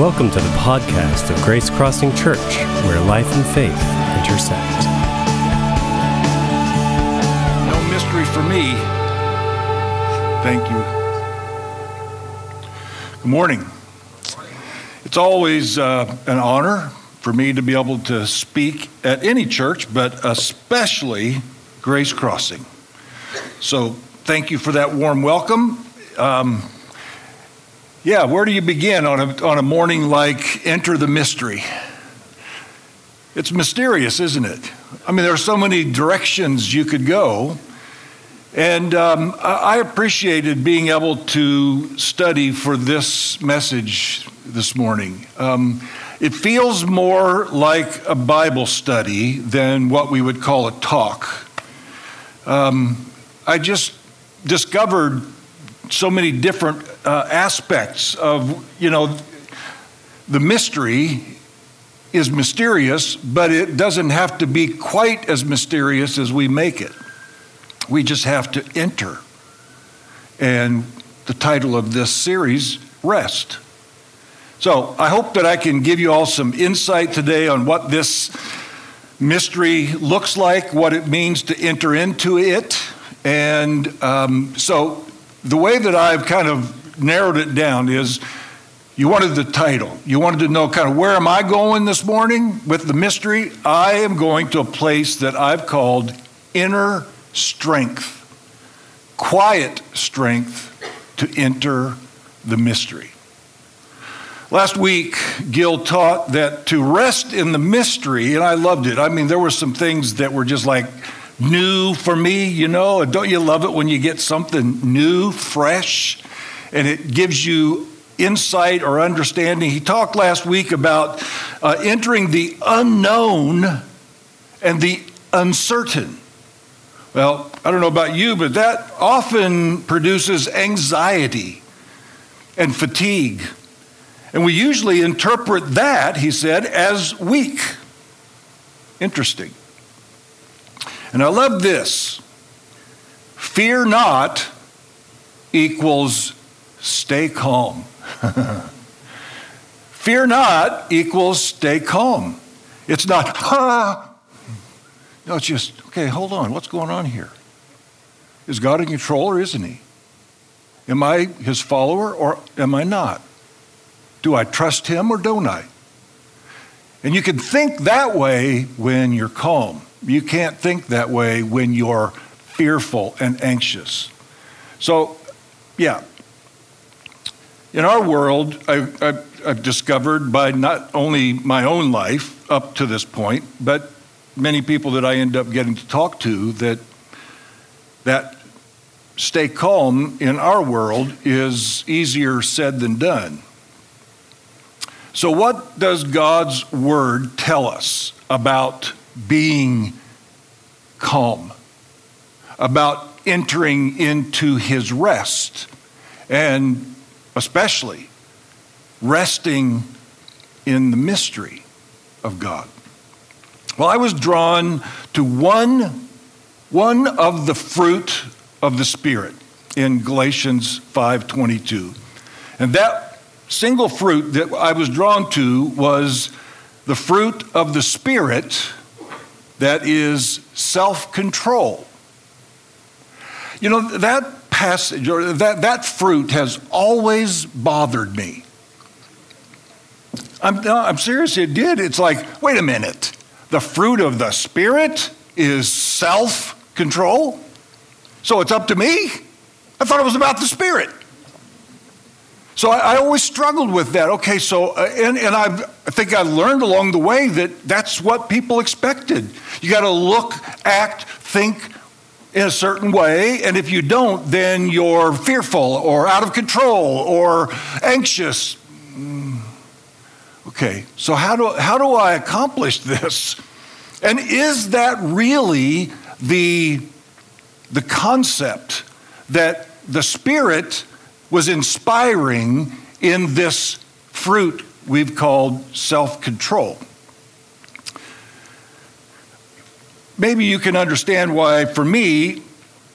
Welcome to the podcast of Grace Crossing Church, where life and faith intersect. No mystery for me. Thank you. Good morning. It's always uh, an honor for me to be able to speak at any church, but especially Grace Crossing. So thank you for that warm welcome. Um, yeah, where do you begin on a, on a morning like Enter the Mystery? It's mysterious, isn't it? I mean, there are so many directions you could go. And um, I appreciated being able to study for this message this morning. Um, it feels more like a Bible study than what we would call a talk. Um, I just discovered so many different uh, aspects of, you know, the mystery is mysterious, but it doesn't have to be quite as mysterious as we make it. We just have to enter. And the title of this series, Rest. So I hope that I can give you all some insight today on what this mystery looks like, what it means to enter into it. And um, so the way that I've kind of narrowed it down is you wanted the title. You wanted to know kind of where am I going this morning with the mystery? I am going to a place that I've called inner strength, quiet strength to enter the mystery. Last week, Gil taught that to rest in the mystery, and I loved it. I mean, there were some things that were just like, new for me, you know. Don't you love it when you get something new, fresh, and it gives you insight or understanding? He talked last week about uh, entering the unknown and the uncertain. Well, I don't know about you, but that often produces anxiety and fatigue. And we usually interpret that, he said, as weak. Interesting. And I love this fear not equals stay calm. fear not equals stay calm. It's not, ha. No, it's just, okay, hold on. What's going on here? Is God in control or isn't He? Am I His follower or am I not? Do I trust Him or don't I? And you can think that way when you're calm. You can't think that way when you're fearful and anxious. So, yeah. In our world, I, have discovered by not only my own life up to this point, but many people that I end up getting to talk to that that stay calm in our world is easier said than done. So, what does God's word tell us about being calm, about entering into his rest, and especially resting in the mystery of God. Well, I was drawn to one, one of the fruit of the Spirit in Galatians 5:22. And that single fruit that I was drawn to was the fruit of the Spirit that is self control. You know, that passage or that, that fruit has always bothered me. I'm, no, I'm serious, it did. It's like, wait a minute. The fruit of the Spirit is self control? So it's up to me? I thought it was about the Spirit. So I, I, always struggled with that. Okay, so, uh, and, and I've, I think I learned along the way that that's what people expected. You got to look, act, think in a certain way, and if you don't, then you're fearful or out of control or anxious. Mm. Okay, so how do, how do I accomplish this? And is that really the, the concept that the Spirit was inspiring in this fruit we've called self control. Maybe you can understand why, for me,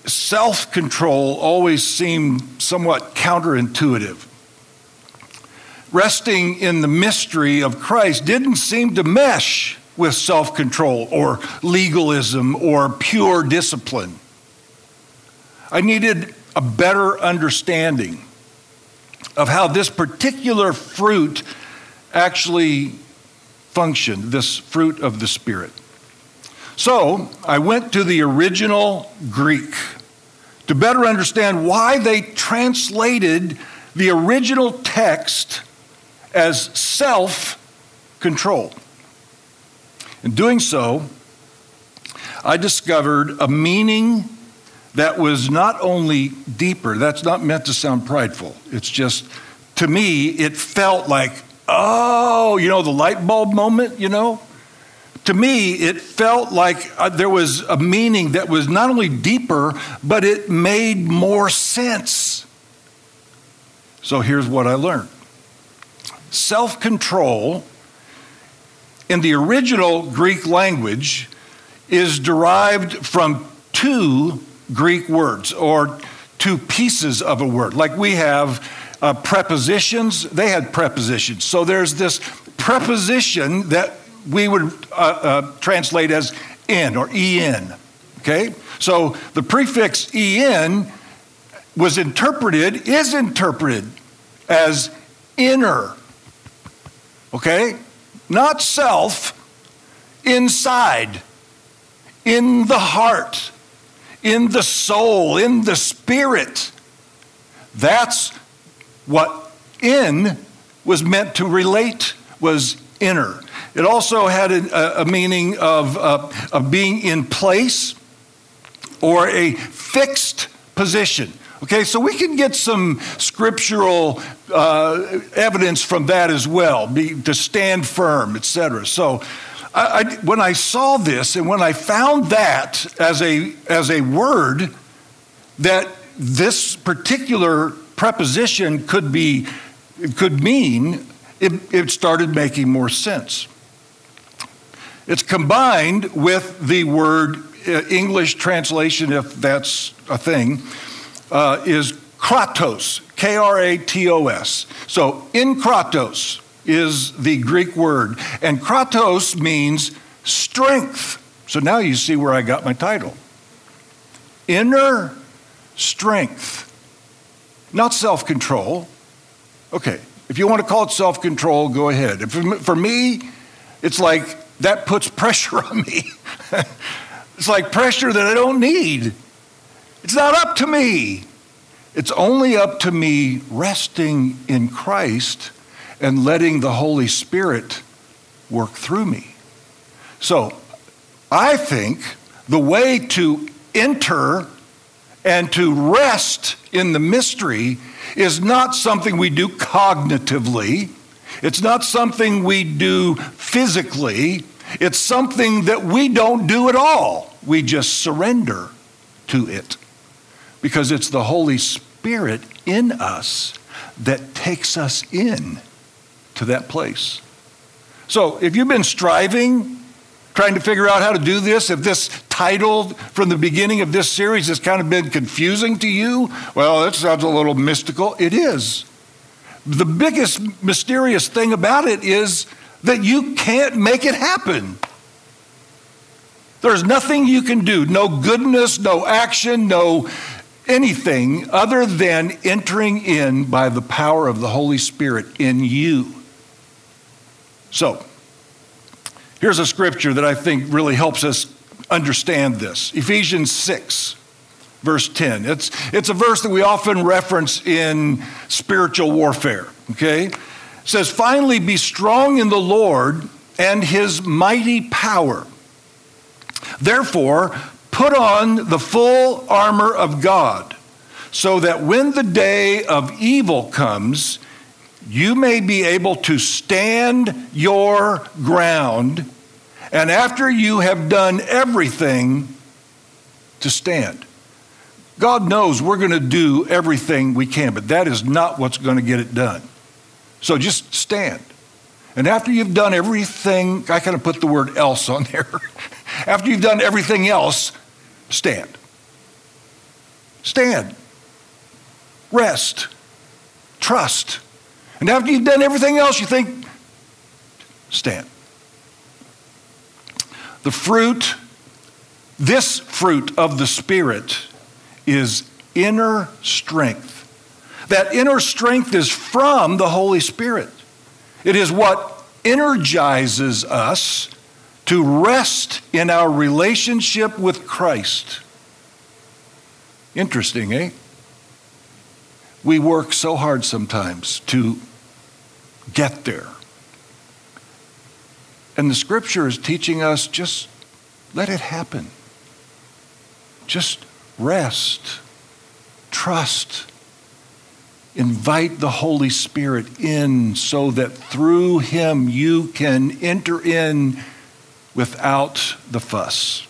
self control always seemed somewhat counterintuitive. resting in the mystery of Christ didn't seem to mesh with self control or legalism or pure discipline. I needed a better understanding of how this particular fruit actually functioned, this fruit of the Spirit. So I went to the original Greek to better understand why they translated the original text as self control. In doing so, I discovered a meaning that was not only deeper, that's not meant to sound prideful. It's just, to me, it felt like, oh, you know, the light bulb moment, you know? To me, it felt like uh, there was a meaning that was not only deeper, but it made more sense. So here's what I learned self control in the original Greek language is derived from two Greek words or two pieces of a word. Like we have uh, prepositions, they had prepositions. So there's this preposition that we would uh, uh, translate as in or en. Okay? So the prefix en was interpreted, is interpreted as inner. Okay? Not self, inside, in the heart in the soul, in the spirit. That's what in was meant to relate, was inner. It also had a, a meaning of, uh, of being in place or a fixed position. Okay, so we can get some scriptural uh, evidence from that as well, be, to stand firm, etc. So I, I, when I saw this and when I found that as a, as a word, that this particular preposition could be could mean it, it, started making more sense. It's combined with the word uh, english translation if that's a thing uh, is kratos k-r-a-t-o-s so in kratos is the Greek word, and kratos means strength. So now you see where I got my title. Inner strength, not self control. Okay, if you want to call it self control, go ahead. For me, it's like that puts pressure on me. it's like pressure that I don't need. It's not up to me. It's only up to me resting in Christ and letting the Holy Spirit work through me. So I think the way to enter and to rest in the mystery is not something we do cognitively. It's not something we do physically. It's something that we don't do at all. We just surrender to it because it's the Holy Spirit in us that takes us in to that place. So, if you've been striving, trying to figure out how to do this, if this title from the beginning of this series has kind of been confusing to you, well, that sounds a little mystical. It is. The biggest mysterious thing about it is that you can't make it happen. There's nothing you can do, no goodness, no action, no anything other than entering in by the power of the Holy Spirit in you. So, here's a scripture that I think really helps us understand this Ephesians 6, verse 10. It's, it's a verse that we often reference in spiritual warfare, okay? It says, Finally, be strong in the Lord and his mighty power. Therefore, put on the full armor of God, so that when the day of evil comes, you may be able to stand your ground, and after you have done everything, to stand. God knows we're going to do everything we can, but that is not what's going to get it done. So just stand. And after you've done everything, I kind of put the word else on there. after you've done everything else, stand. Stand. Rest. Trust And after you've done everything else, you think, stand. The fruit, this fruit of the Spirit, is inner strength. That inner strength is from the Holy Spirit. It is what energizes us to rest in our relationship with Christ. Interesting, eh? We work so hard sometimes to get there. And the scripture is teaching us just let it happen. Just rest, trust, invite the Holy Spirit in so that through Him you can enter in without the fuss.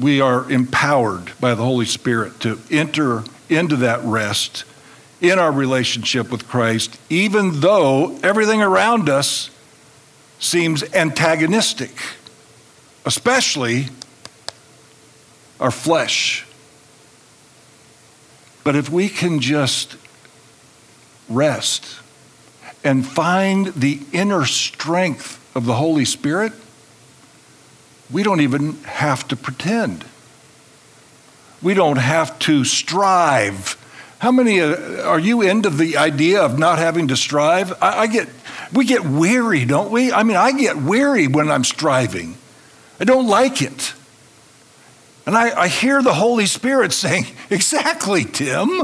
We are empowered by the Holy Spirit to enter into that rest in our relationship with Christ, even though everything around us seems antagonistic, especially our flesh. But if we can just rest and find the inner strength of the Holy Spirit, we don't even have to pretend. We don't have to strive. How many uh, are you into the idea of not having to strive? I, I get, we get weary, don't we? I mean, I get weary when I'm striving. I don't like it. And I, I hear the Holy Spirit saying, Exactly, Tim.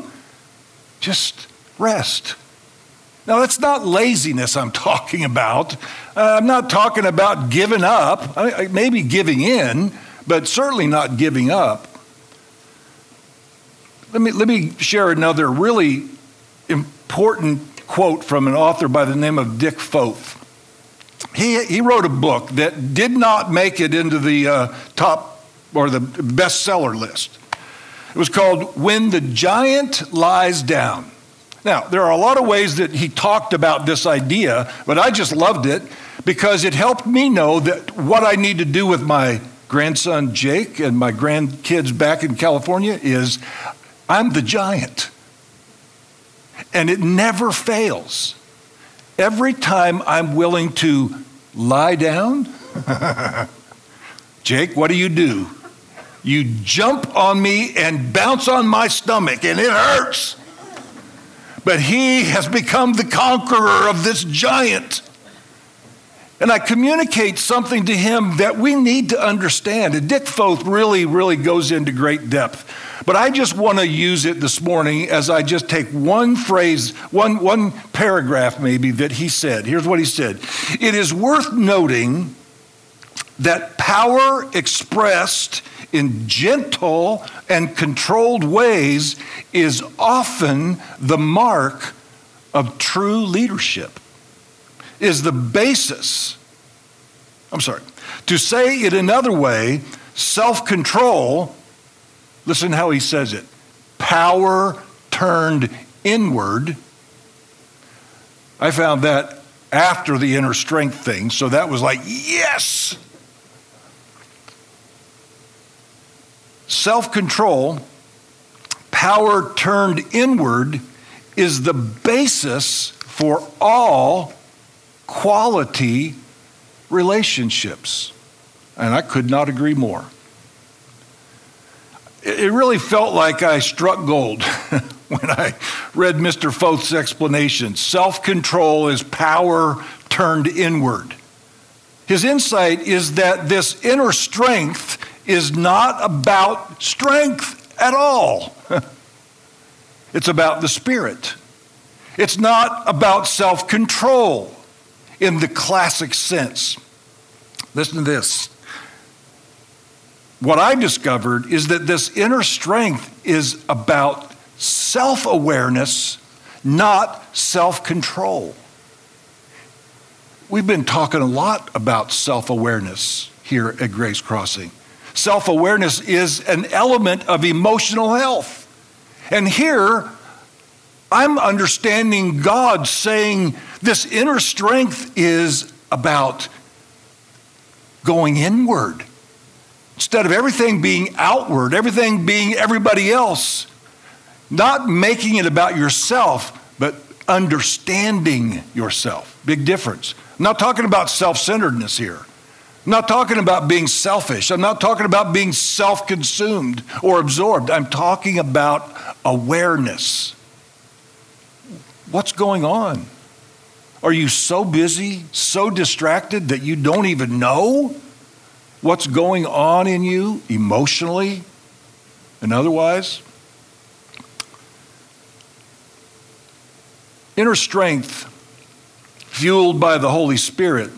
Just rest. Now, that's not laziness I'm talking about. Uh, I'm not talking about giving up, I, maybe giving in, but certainly not giving up. Let me, let me share another really important quote from an author by the name of Dick Foth. He, he wrote a book that did not make it into the uh, top or the bestseller list. It was called When the Giant Lies Down. Now, there are a lot of ways that he talked about this idea, but I just loved it because it helped me know that what I need to do with my grandson Jake and my grandkids back in California is I'm the giant. And it never fails. Every time I'm willing to lie down, Jake, what do you do? You jump on me and bounce on my stomach, and it hurts but he has become the conqueror of this giant. And I communicate something to him that we need to understand. And Dick Foth really, really goes into great depth. But I just want to use it this morning as I just take one phrase, one, one paragraph maybe that he said. Here's what he said It is worth noting that power expressed in gentle and controlled ways is often the mark of true leadership, is the basis. I'm sorry. To say it another way, self control, listen how he says it power turned inward. I found that after the inner strength thing, so that was like, yes! Self control, power turned inward, is the basis for all quality relationships. And I could not agree more. It really felt like I struck gold when I read Mr. Foth's explanation. Self control is power turned inward. His insight is that this inner strength is not about strength at all. it's about the Spirit. It's not about self control in the classic sense. Listen to this. What I discovered is that this inner strength is about self awareness, not self control. We've been talking a lot about self awareness here at Grace Crossing. Self awareness is an element of emotional health. And here, I'm understanding God saying this inner strength is about going inward. Instead of everything being outward, everything being everybody else, Not making it about yourself, but understanding yourself. Big difference. I'm not talking about self centeredness here. I'm not talking about being selfish. I'm not talking about being self consumed or absorbed. I'm talking about awareness. What's going on? Are you so busy, so distracted that you don't even know what's going on in you emotionally and otherwise? Inner strength, fueled by the Holy Spirit,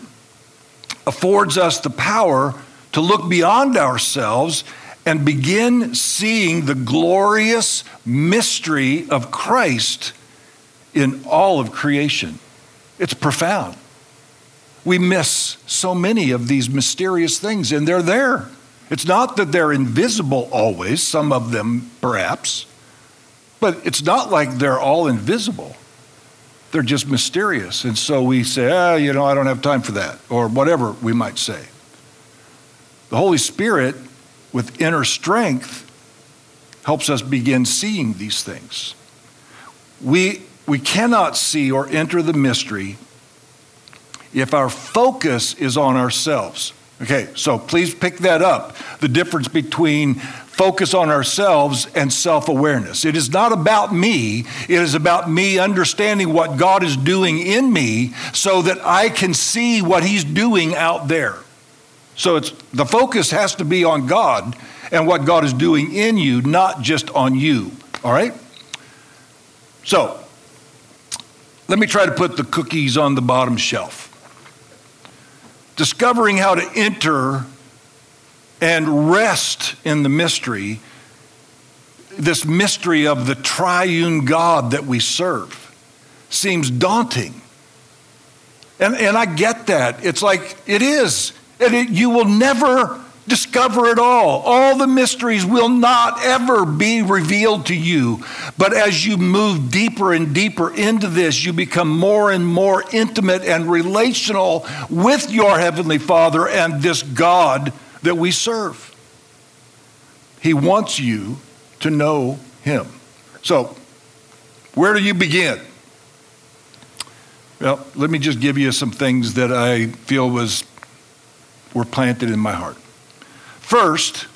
affords us the power to look beyond ourselves and begin seeing the glorious mystery of Christ in all of creation. It's profound. We miss so many of these mysterious things, and they're there. It's not that they're invisible always, some of them perhaps, but it's not like they're all invisible. They're just mysterious. And so we say, ah, you know, I don't have time for that, or whatever we might say. The Holy Spirit, with inner strength, helps us begin seeing these things. We, we cannot see or enter the mystery if our focus is on ourselves. Okay, so please pick that up the difference between focus on ourselves and self awareness. It is not about me, it is about me understanding what God is doing in me so that I can see what He's doing out there. So it's the focus has to be on God and what God is doing in you, not just on you. All right? So, let me try to put the cookies on the bottom shelf. Discovering how to enter and rest in the mystery, this mystery of the triune God that we serve, seems daunting. And, and I get that. It's like it is. And it, you will never discover it all. All the mysteries will not ever be revealed to you. But as you move deeper and deeper into this, you become more and more intimate and relational with your Heavenly Father and this God that we serve. He wants you to know Him. So, where do you begin? Well, let me just give you some things that I feel was were planted in my heart. First,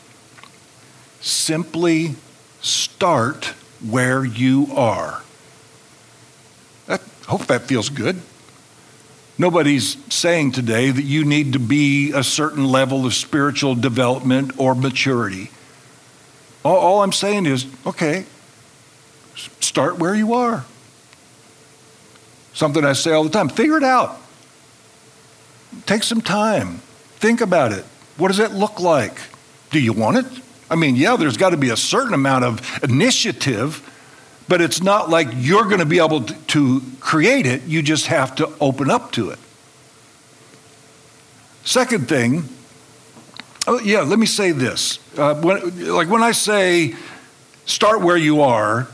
simply start where you are. I hope that feels good. Nobody's saying today that you need to be a certain level of spiritual development or maturity. All, all, I'm saying is, okay, start where you are. Something I say all the time figure it out. Take some time. Think about it. What does it look like? Do you want it? I mean, yeah, there's got to be a certain amount of initiative but it's not like you're going to be able to create it. You just have to open up to it. Second thing, oh, yeah, let me say this. Uh, when, like when I say start where you are,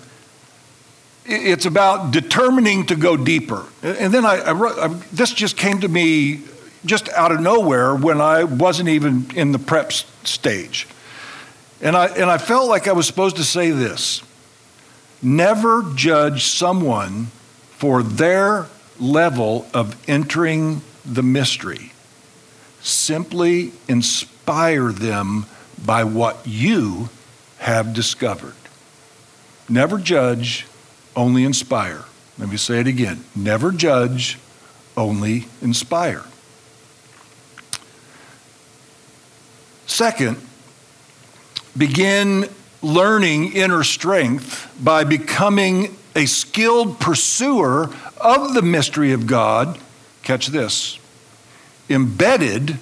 it's about determining to go deeper. And then I, I, I, this just came to me just out of nowhere when I wasn't even in the prep stage. And I, and I felt like I was supposed to say this Never judge someone for their level of entering the mystery. Simply inspire them by what you have discovered. Never judge, only inspire. Let me say it again. Never judge, only inspire. Second, begin learning inner strength by becoming a skilled pursuer of the mystery of God. Catch this embedded.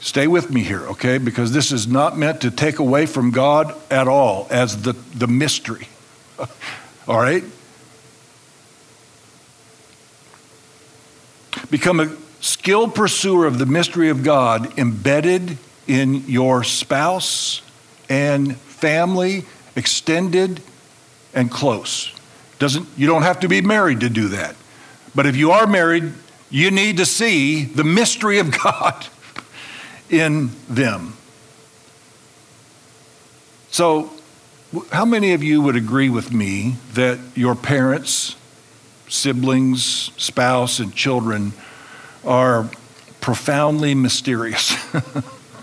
Stay with me here, okay? Because this is not meant to take away from God at all as the, the mystery. all right? Become a skilled pursuer of the mystery of God embedded in your spouse, and family, extended and close. Doesn't, you don't have to be married to do that. But if you are married, you need to see the mystery of God in them. So, how many of you would agree with me that your parents, siblings, spouse, and children are profoundly mysterious?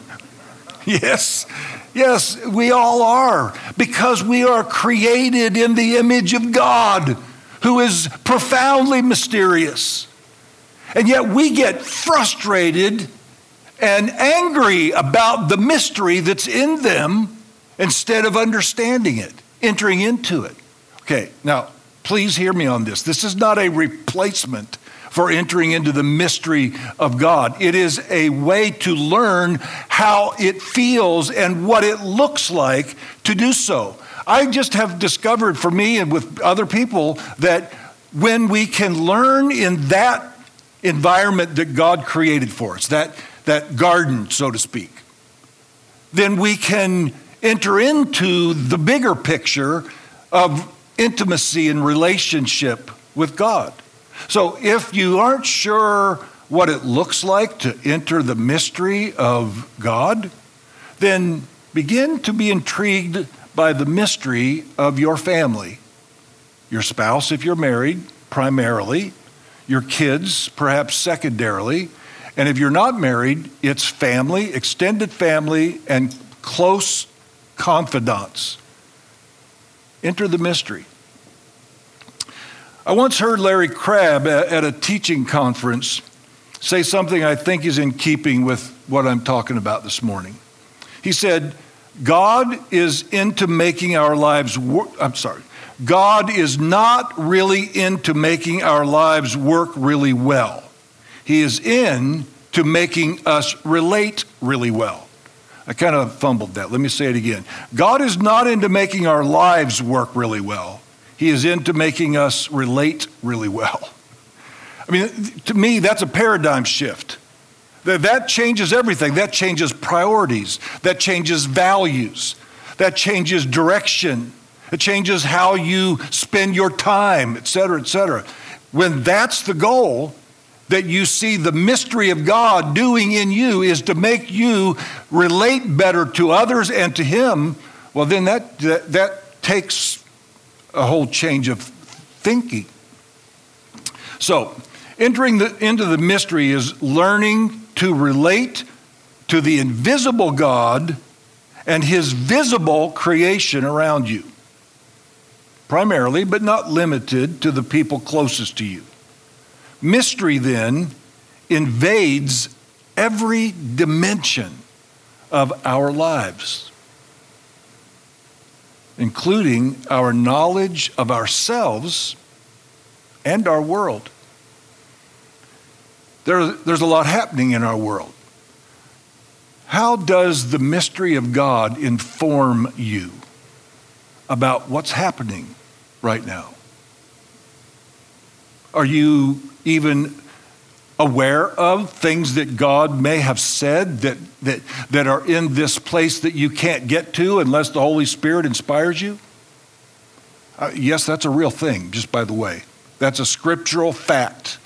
yes, yes, we all are, because we are created in the image of God, who is profoundly mysterious. And yet we get frustrated and angry about the mystery that's in them instead of understanding it, entering into it. Okay, now please hear me on this. This is not a replacement for entering into the mystery of God. It is a way to learn how it feels and what it looks like to do so. I just have discovered for me and with other people that when we can learn in that environment that God created for us, that, that garden, so to speak, then we can enter into the bigger picture of intimacy and relationship with God. So if you aren't sure what it looks like to enter the mystery of God, then begin to be intrigued by the mystery of your family. Your spouse, if you're married, primarily, your kids, perhaps secondarily, and if you're not married, it's family, extended family, and close confidants. Enter the mystery. I once heard Larry Crabb at a teaching conference say something I think is in keeping with what I'm talking about this morning. He said, God is into making our lives work. I'm sorry. God is not really into making our lives work really well. He is in to making us relate really well. I kind of fumbled that. Let me say it again. God is not into making our lives work really well. He is into making us relate really well. I mean, to me, that's a paradigm shift. That changes everything. That changes priorities. That changes values. That changes direction. It changes how you spend your time, et cetera, et cetera. When that's the goal, that you see the mystery of God doing in you is to make you relate better to others and to Him, well, then that, that, that takes a whole change of thinking. So, entering the, into the mystery is learning to relate to the invisible God and His visible creation around you, primarily, but not limited to the people closest to you. Mystery then invades every dimension of our lives, including our knowledge of ourselves and our world. There, there's a lot happening in our world. How does the mystery of God inform you about what's happening right now? Are you even aware of things that God may have said that, that, that are in this place that you can't get to unless the Holy Spirit inspires you? Uh, yes, that's a real thing, just by the way. That's a scriptural fact.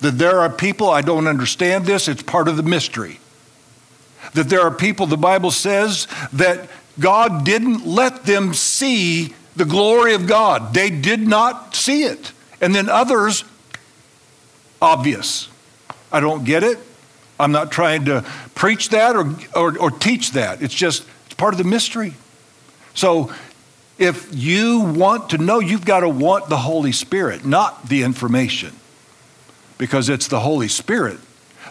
That there are people, I don't understand this, it's part of the mystery. That there are people, the Bible says, that God didn't let them see the glory of God. They did not see it. And then others obvious. I don't get it. I'm not trying to preach that or, or, or, teach that. It's just it's part of the mystery. So if you want to know, you've got to want the Holy Spirit, not the information. Because it's the Holy Spirit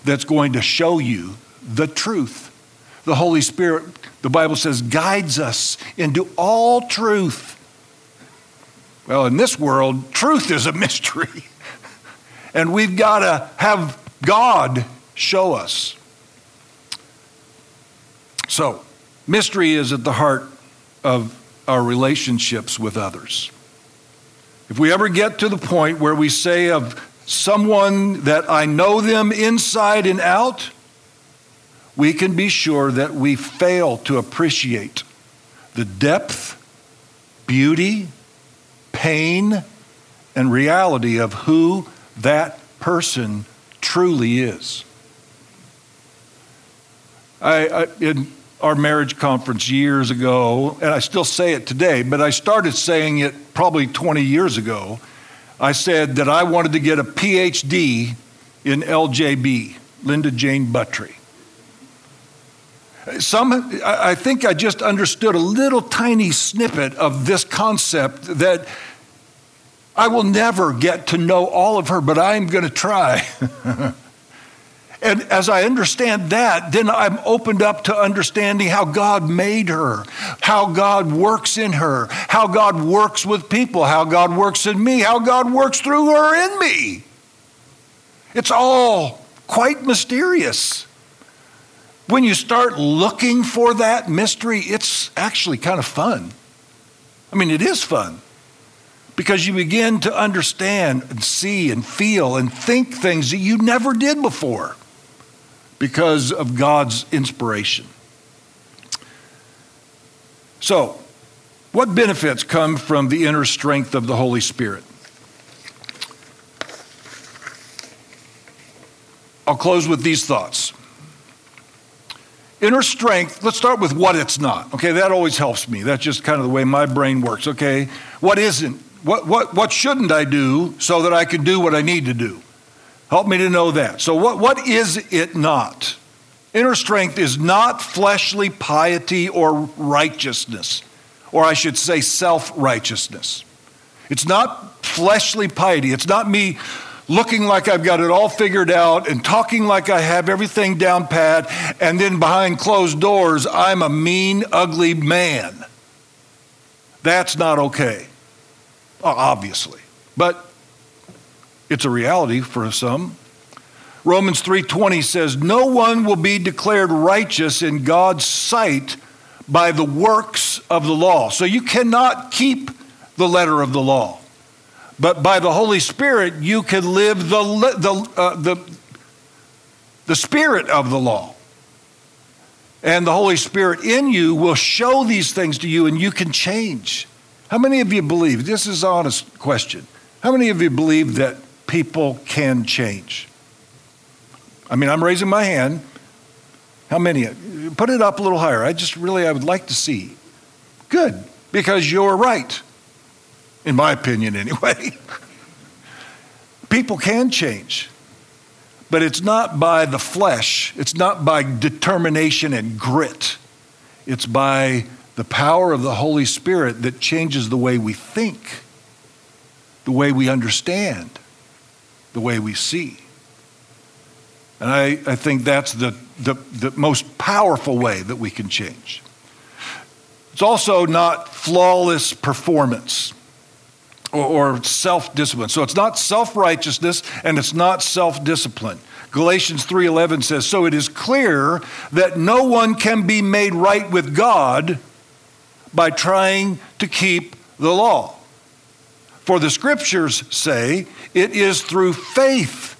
that's going to show you the truth. The Holy Spirit, the Bible says, guides us into all truth. Well, in this world, truth is a mystery. and we've got to have God show us. So, mystery is at the heart of our relationships with others. If we ever get to the point where we say of someone that I know them inside and out, we can be sure that we fail to appreciate the depth, beauty, pain, and reality of who that person truly is. I, I, in our marriage conference years ago, and I still say it today, but I started saying it probably 20 years ago. I said that I wanted to get a PhD in LJB, Linda Jane Buttry. Some, I think I just understood a little tiny snippet of this concept that I will never get to know all of her, but I'm going to try. and as I understand that, then I'm opened up to understanding how God made her, how God works in her, how God works with people, how God works in me, how God works through her in me. It's all quite mysterious when you start looking for that mystery, it's actually kind of fun. I mean, it is fun because you begin to understand and see and feel and think things that you never did before because of God's inspiration. So, what benefits come from the inner strength of the Holy Spirit? I'll close with these thoughts. Inner strength, let's start with what it's not. Okay, that always helps me. That's just kind of the way my brain works. Okay, what isn't? What, what, what shouldn't I do so that I can do what I need to do? Help me to know that. So, what, what is it not? Inner strength is not fleshly piety or righteousness, or I should say self righteousness. It's not fleshly piety. It's not me looking like I've got it all figured out and talking like I have everything down pat, and then behind closed doors, I'm a mean, ugly man. That's not okay, obviously. But it's a reality for some. Romans 3:20 says no one will be declared righteous in God's sight by the works of the law. So you cannot keep the letter of the law. But by the Holy Spirit, you can live the, the, uh, the, the spirit of the law. And the Holy Spirit in you will show these things to you, and you can change. How many of you believe? This is honest question. How many of you believe that people can change? I mean, I'm raising my hand. How many? Put it up a little higher. I just really, I would like to see. Good, because you're right in my opinion, anyway. People can change, but it's not by the flesh, it's not by determination and grit. It's by the power of the Holy Spirit that changes the way we think, the way we understand, the way we see. And I, I think that's the, the, the most powerful way that we can change. It's also not flawless performance or, self discipline. So it's not self righteousness and it's not self discipline. Galatians 3:11 says, "So it is clear that no one can be made right with God by trying to keep the law. For the scriptures say, it is through faith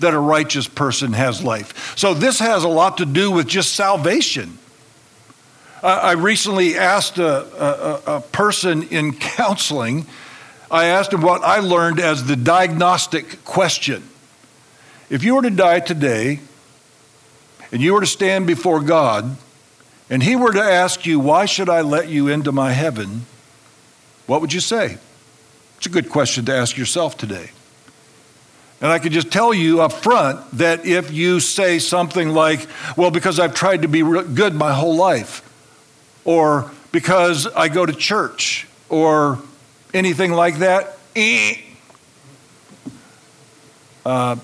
that a righteous person has life." So this has a lot to do with just salvation. I recently asked a, a, a person in counseling I asked him what I learned as the diagnostic question. If you were to die today and you were to stand before God and he were to ask you, Why should I let you into my heaven? What would you say? It's a good question to ask yourself today. And I can just tell you up front that if you say something like, Well, because I've tried to be good my whole life, or because I go to church, or anything like that, eh. uh,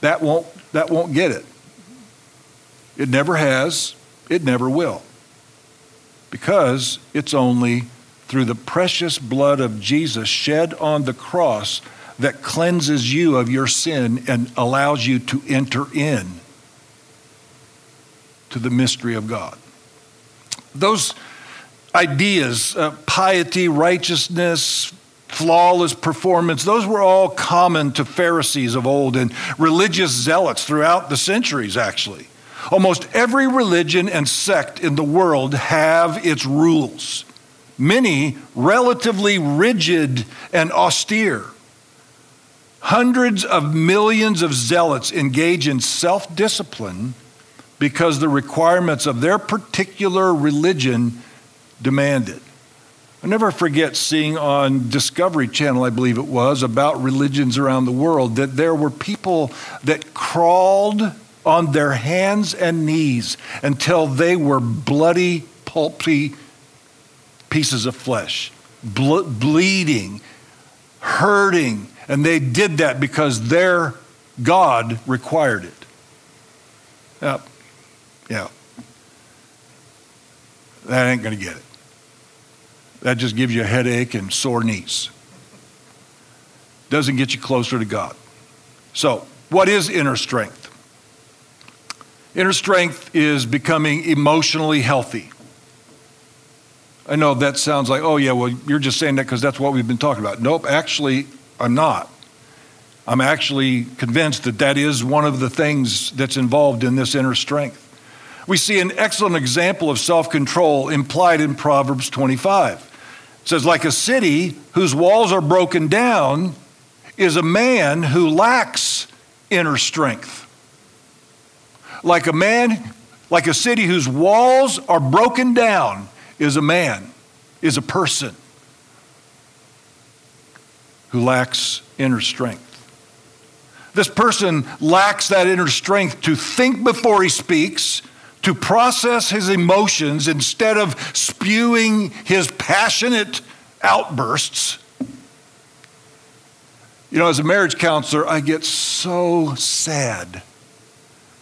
that won't that won't get it. It never has. It never will. Because it's only through the precious blood of Jesus shed on the cross that cleanses you of your sin and allows you to enter in to the mystery of God. Those ideas, uh, piety, righteousness, flawless performance, those were all common to Pharisees of old and religious zealots throughout the centuries, actually. Almost every religion and sect in the world have its rules, many relatively rigid and austere. Hundreds of millions of zealots engage in self discipline because the requirements of their particular religion demand it. I never forget seeing on Discovery Channel, I believe it was, about religions around the world, that there were people that crawled on their hands and knees until they were bloody, pulpy pieces of flesh, ble- bleeding, hurting. And they did that because their God required it. Yeah. Yeah. That ain't going to get it. That just gives you a headache and sore knees. Doesn't get you closer to God. So, what is inner strength? Inner strength is becoming emotionally healthy. I know that sounds like, oh, yeah, well, you're just saying that because that's what we've been talking about. Nope, actually, I'm not. I'm actually convinced that that is one of the things that's involved in this inner strength. We see an excellent example of self control implied in Proverbs 25. It says, like a city whose walls are broken down is a man who lacks inner strength. Like a man, like a city whose walls are broken down is a man, is a person who lacks inner strength. This person lacks that inner strength to think before he speaks, to process his emotions instead of spewing his passionate outbursts. You know, as a marriage counselor, I get so sad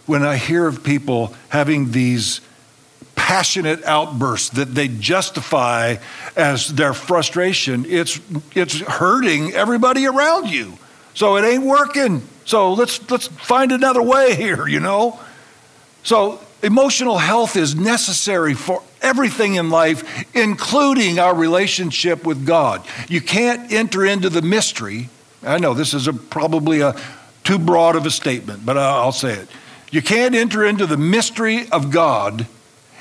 when I hear of people having these passionate outbursts that they justify as their frustration. It's, it's hurting everybody around you. So it ain't working. So let's, let's find another way here, you know? So emotional health is necessary for everything in life, including our relationship with God. You can't enter into the mystery. I know this is a, probably a too broad of a statement, but I'll say it. You can't enter into the mystery of God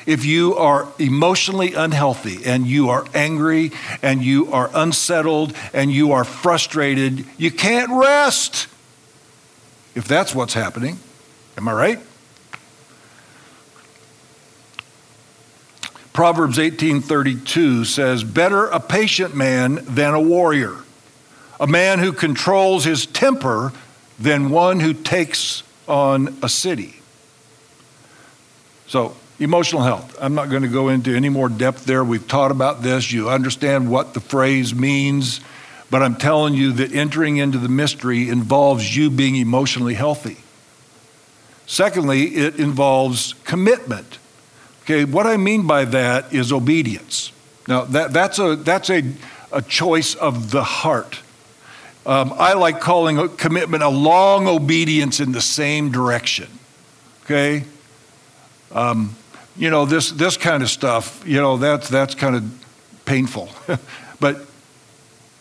if you are emotionally unhealthy and you are angry and you are unsettled and you are frustrated. You can't rest if that's what's happening. Am I right? Proverbs 18:32 says, "Better a patient man than a warrior, a man who controls his temper than one who takes on a city." So, emotional health. I'm not going to go into any more depth there. We've taught about this. You understand what the phrase means. But I'm telling you that entering into the mystery involves you being emotionally healthy. Secondly, it involves commitment. Okay, what I mean by that is obedience. Now, that, that's, a, that's a, a choice of the heart. Um, I like calling a commitment a long obedience in the same direction. Okay? Um, you know, this, this kind of stuff, you know, that's, that's kind of painful. but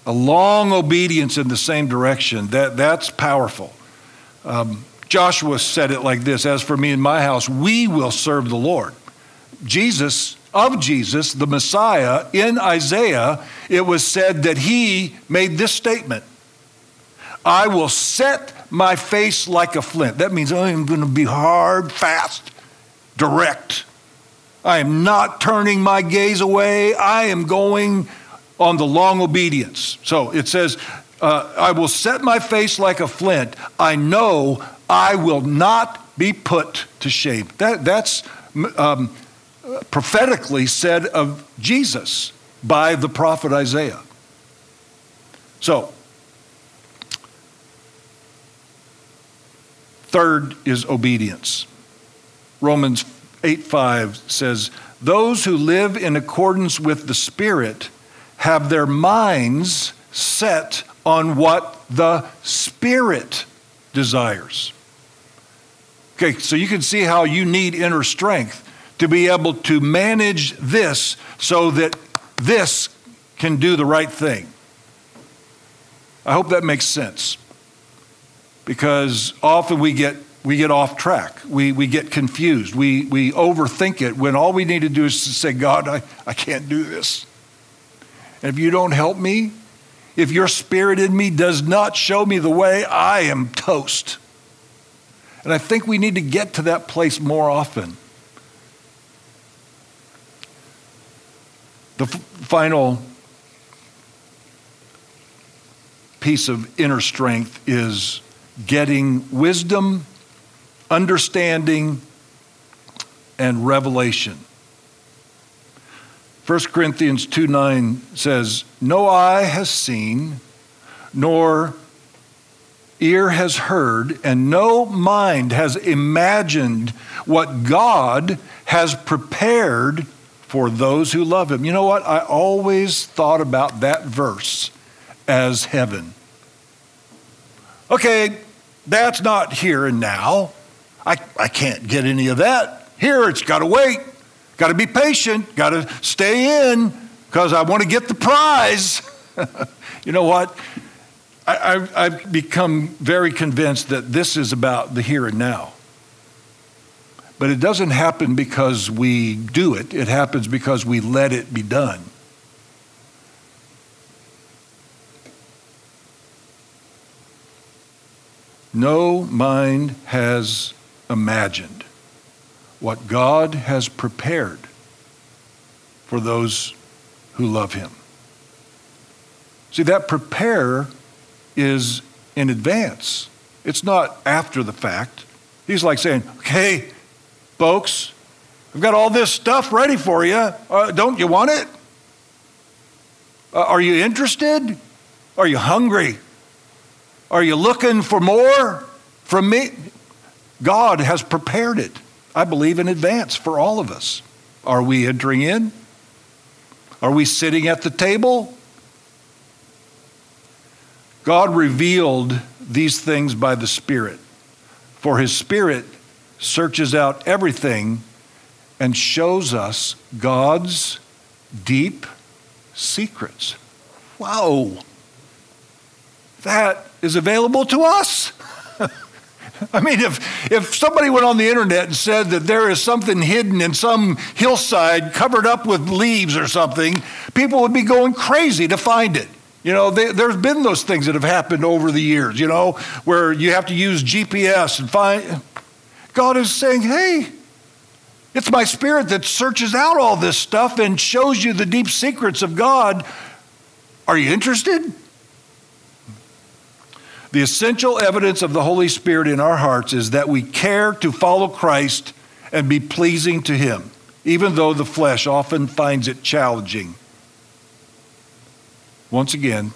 a long obedience in the same direction, that, that's powerful. Um, Joshua said it like this As for me and my house, we will serve the Lord. Jesus, of Jesus, the Messiah, in Isaiah, it was said that he made this statement I will set my face like a flint. That means I am going to be hard, fast, direct. I am not turning my gaze away. I am going on the long obedience. So it says, uh, I will set my face like a flint. I know I will not be put to shame. That, that's um, prophetically said of Jesus by the prophet Isaiah. So, third is obedience. Romans 8 5 says, Those who live in accordance with the Spirit have their minds set on what the Spirit desires. Okay, so you can see how you need inner strength to be able to manage this so that this can do the right thing. I hope that makes sense. Because often we get we get off track. We, we get confused. We, we overthink it when all we need to do is to say, God, I, I can't do this. And if you don't help me, if your spirit in me does not show me the way, I am toast. And I think we need to get to that place more often. The f- final piece of inner strength is getting wisdom, understanding, and revelation. 1 Corinthians 2 9 says, No eye has seen, nor ear has heard, and no mind has imagined what God has prepared for those who love Him. You know what? I always thought about that verse as heaven. Okay, that's not here and now. I, I can't get any of that. Here, it's got to wait. Got to be patient. Got to stay in because I want to get the prize. you know what? I, have become very convinced that this is about the here and now. But it doesn't happen because we do it, it happens because we let it be done. No mind has imagined what God has prepared for those who love Him. See, that prepare is in advance, it's not after the fact. He's like saying, okay, folks, I've got all this stuff ready for you. Uh, don't you want it? Uh, are you interested? Are you hungry? Are you looking for more from me? God has prepared it, I believe, in advance for all of us. Are we entering in? Are we sitting at the table? God revealed these things by the Spirit, for His Spirit searches out everything and shows us God's deep secrets. Wow! That is available to us. I mean, if, if somebody went on the internet and said that there is something hidden in some hillside covered up with leaves or something, people would be going crazy to find it. You know, they, there's been those things that have happened over the years, you know, where you have to use GPS and find. God is saying, hey, it's my spirit that searches out all this stuff and shows you the deep secrets of God. Are you interested? The essential evidence of the Holy Spirit in our hearts is that we care to follow Christ and be pleasing to Him, even though the flesh often finds it challenging. Once again,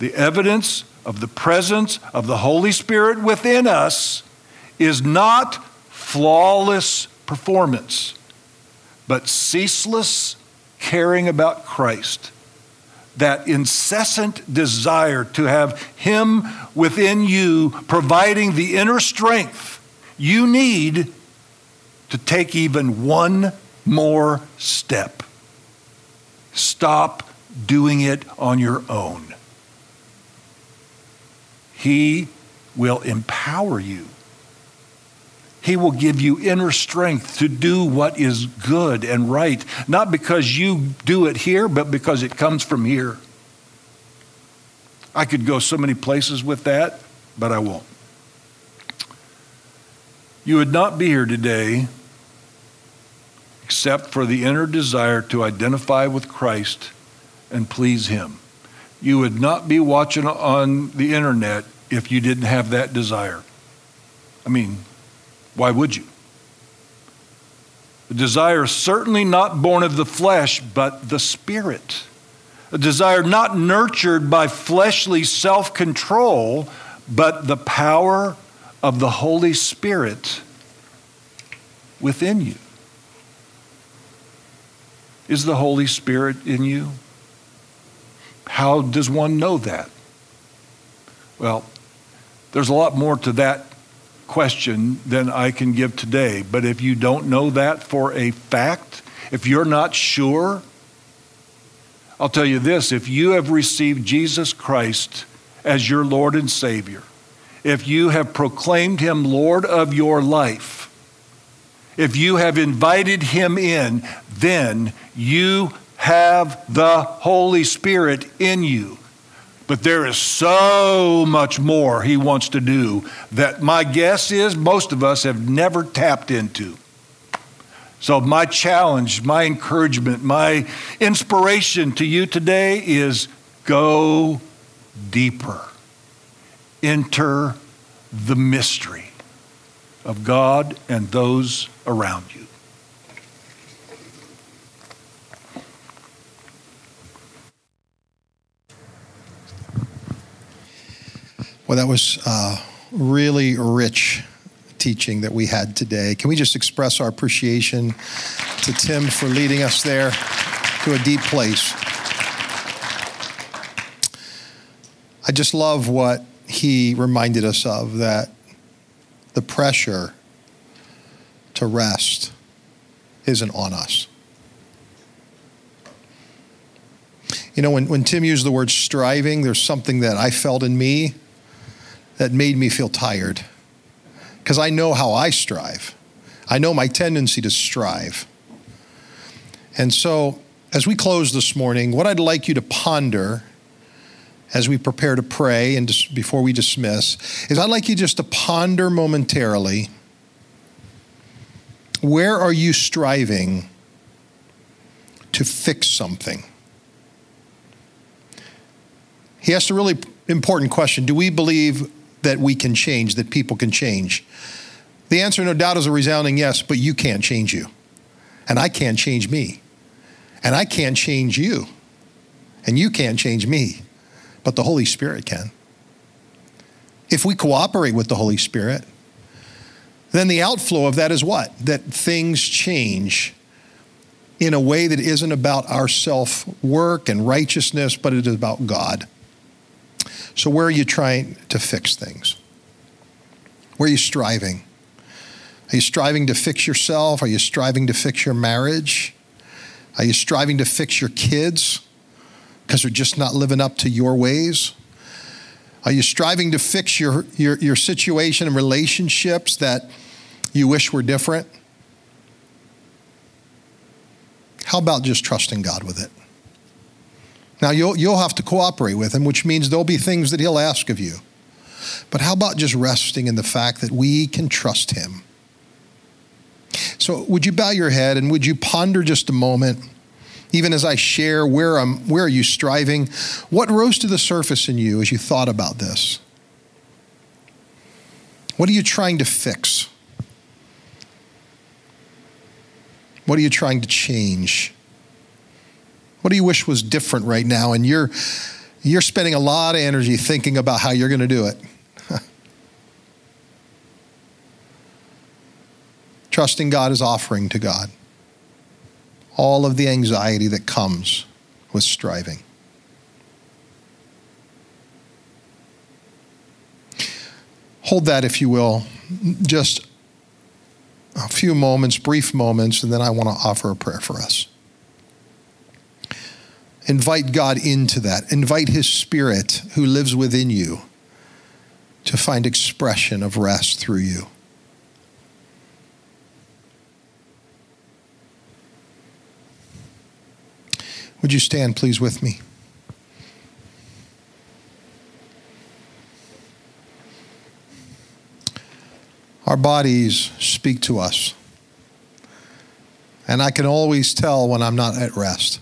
the evidence of the presence of the Holy Spirit within us is not flawless performance, but ceaseless caring about Christ. That incessant desire to have Him within you providing the inner strength you need to take even one more step. Stop doing it on your own. He will empower you. He will give you inner strength to do what is good and right, not because you do it here, but because it comes from here. I could go so many places with that, but I won't. You would not be here today except for the inner desire to identify with Christ and please Him. You would not be watching on the internet if you didn't have that desire. I mean, why would you? The desire certainly not born of the flesh, but the spirit. A desire not nurtured by fleshly self control, but the power of the Holy Spirit within you. Is the Holy Spirit in you? How does one know that? Well, there's a lot more to that question than I can give today. But if you don't know that for a fact, if you're not sure, I'll tell you this if you have received Jesus Christ as your Lord and Savior, if you have proclaimed Him Lord of your life, if you have invited Him in, then you have the Holy Spirit in you. But there is so much more He wants to do that my guess is most of us have never tapped into. So, my challenge, my encouragement, my inspiration to you today is go deeper. Enter the mystery of God and those around you. Well, that was uh, really rich teaching that we had today. Can we just express our appreciation to Tim for leading us there to a deep place? I just love what he reminded us of that the pressure to rest isn't on us. You know, when, when Tim used the word striving, there's something that I felt in me that made me feel tired. Because I know how I strive, I know my tendency to strive. And so, as we close this morning, what I'd like you to ponder as we prepare to pray and before we dismiss is I'd like you just to ponder momentarily where are you striving to fix something? He asked a really important question Do we believe that we can change, that people can change? The answer, no doubt, is a resounding yes, but you can't change you. And I can't change me. And I can't change you. And you can't change me but the Holy Spirit can. If we cooperate with the Holy Spirit, then the outflow of that is what? That things change in a way that isn't about our self work and righteousness, but it is about God. So, where are you trying to fix things? Where are you striving? Are you striving to fix yourself? Are you striving to fix your marriage? Are you striving to fix your kids? because they're just not living up to your ways? Are you striving to fix your, your, your situation and relationships that you wish were different? How about just trusting God with it? Now, you'll, you'll have to cooperate with Him, which means there'll be things that He'll ask of you. But how about just resting in the fact that we can trust Him? So, would you bow your head and would you ponder just a moment? even as I share where, I'm, where are you striving? What rose to the surface in you as you thought about this? What are you trying to fix? What are you trying to change? What do you wish was different right now? And you're, you're spending a lot of energy thinking about how you're going to do it. Trusting God is offering to God all of the anxiety that comes with striving. Hold that, if you will, just a few moments, brief moments, and then I want to offer a prayer for us. Invite God into that. Invite His Spirit who lives within you to find expression of rest through you. Would you stand, please, with me? Our bodies speak to us. And I can always tell when I'm not at rest.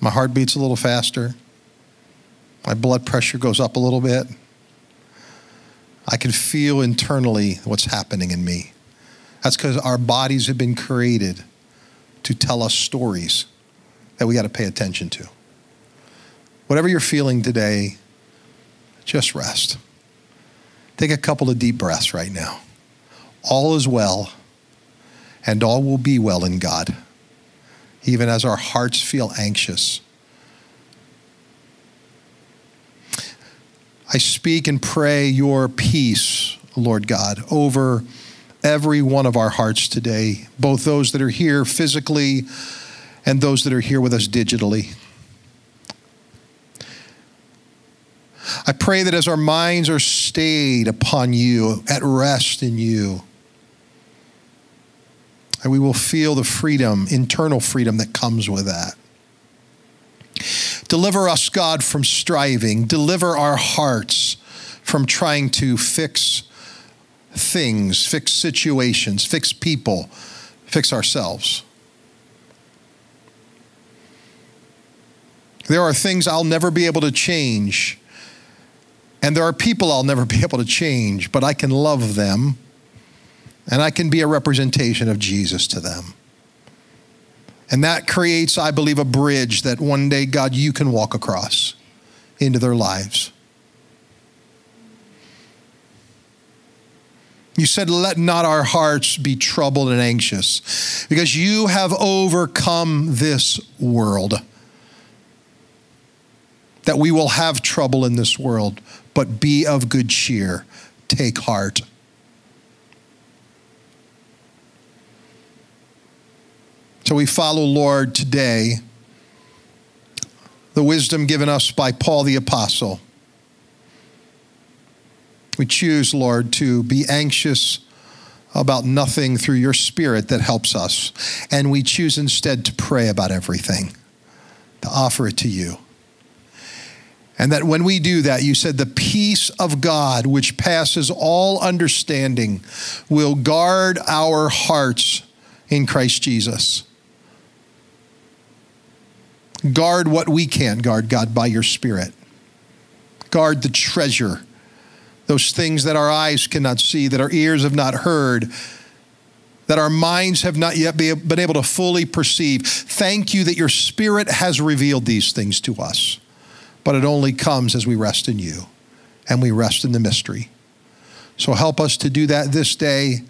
My heart beats a little faster. My blood pressure goes up a little bit. I can feel internally what's happening in me. That's because our bodies have been created to tell us stories that we got to pay attention to. Whatever you're feeling today, just rest. Take a couple of deep breaths right now. All is well, and all will be well in God, even as our hearts feel anxious. I speak and pray your peace, Lord God, over every one of our hearts today, both those that are here physically and those that are here with us digitally. I pray that as our minds are stayed upon you, at rest in you, and we will feel the freedom, internal freedom that comes with that. Deliver us, God, from striving. Deliver our hearts from trying to fix things, fix situations, fix people, fix ourselves. There are things I'll never be able to change, and there are people I'll never be able to change, but I can love them, and I can be a representation of Jesus to them. And that creates, I believe, a bridge that one day, God, you can walk across into their lives. You said, Let not our hearts be troubled and anxious, because you have overcome this world. That we will have trouble in this world, but be of good cheer. Take heart. So we follow, Lord, today the wisdom given us by Paul the Apostle. We choose, Lord, to be anxious about nothing through your Spirit that helps us. And we choose instead to pray about everything, to offer it to you. And that when we do that, you said, the peace of God, which passes all understanding, will guard our hearts in Christ Jesus. Guard what we can't guard, God, by your Spirit. Guard the treasure those things that our eyes cannot see, that our ears have not heard, that our minds have not yet been able to fully perceive. Thank you that your Spirit has revealed these things to us. But it only comes as we rest in you and we rest in the mystery. So help us to do that this day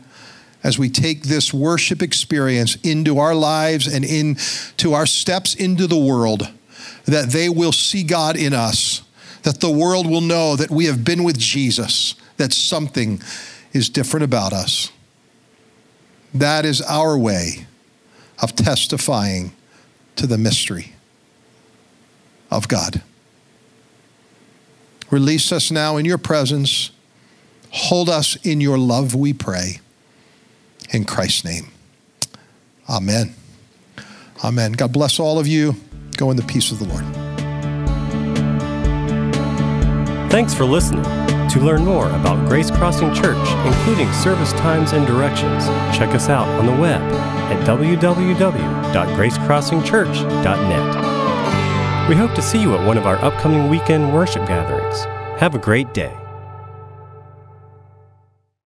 as we take this worship experience into our lives and into our steps into the world, that they will see God in us that the world will know that we have been with Jesus, that something is different about us. That is our way of testifying to the mystery of God. Release us now in your presence. Hold us in your love, we pray. In Christ's name. Amen. Amen. God bless all of you. Go in the peace of the Lord. Thanks for listening. To learn more about Grace Crossing Church, including service times and directions, check us out on the web at www.gracecrossingchurch.net. We hope to see you at one of our upcoming weekend worship gatherings. Have a great day.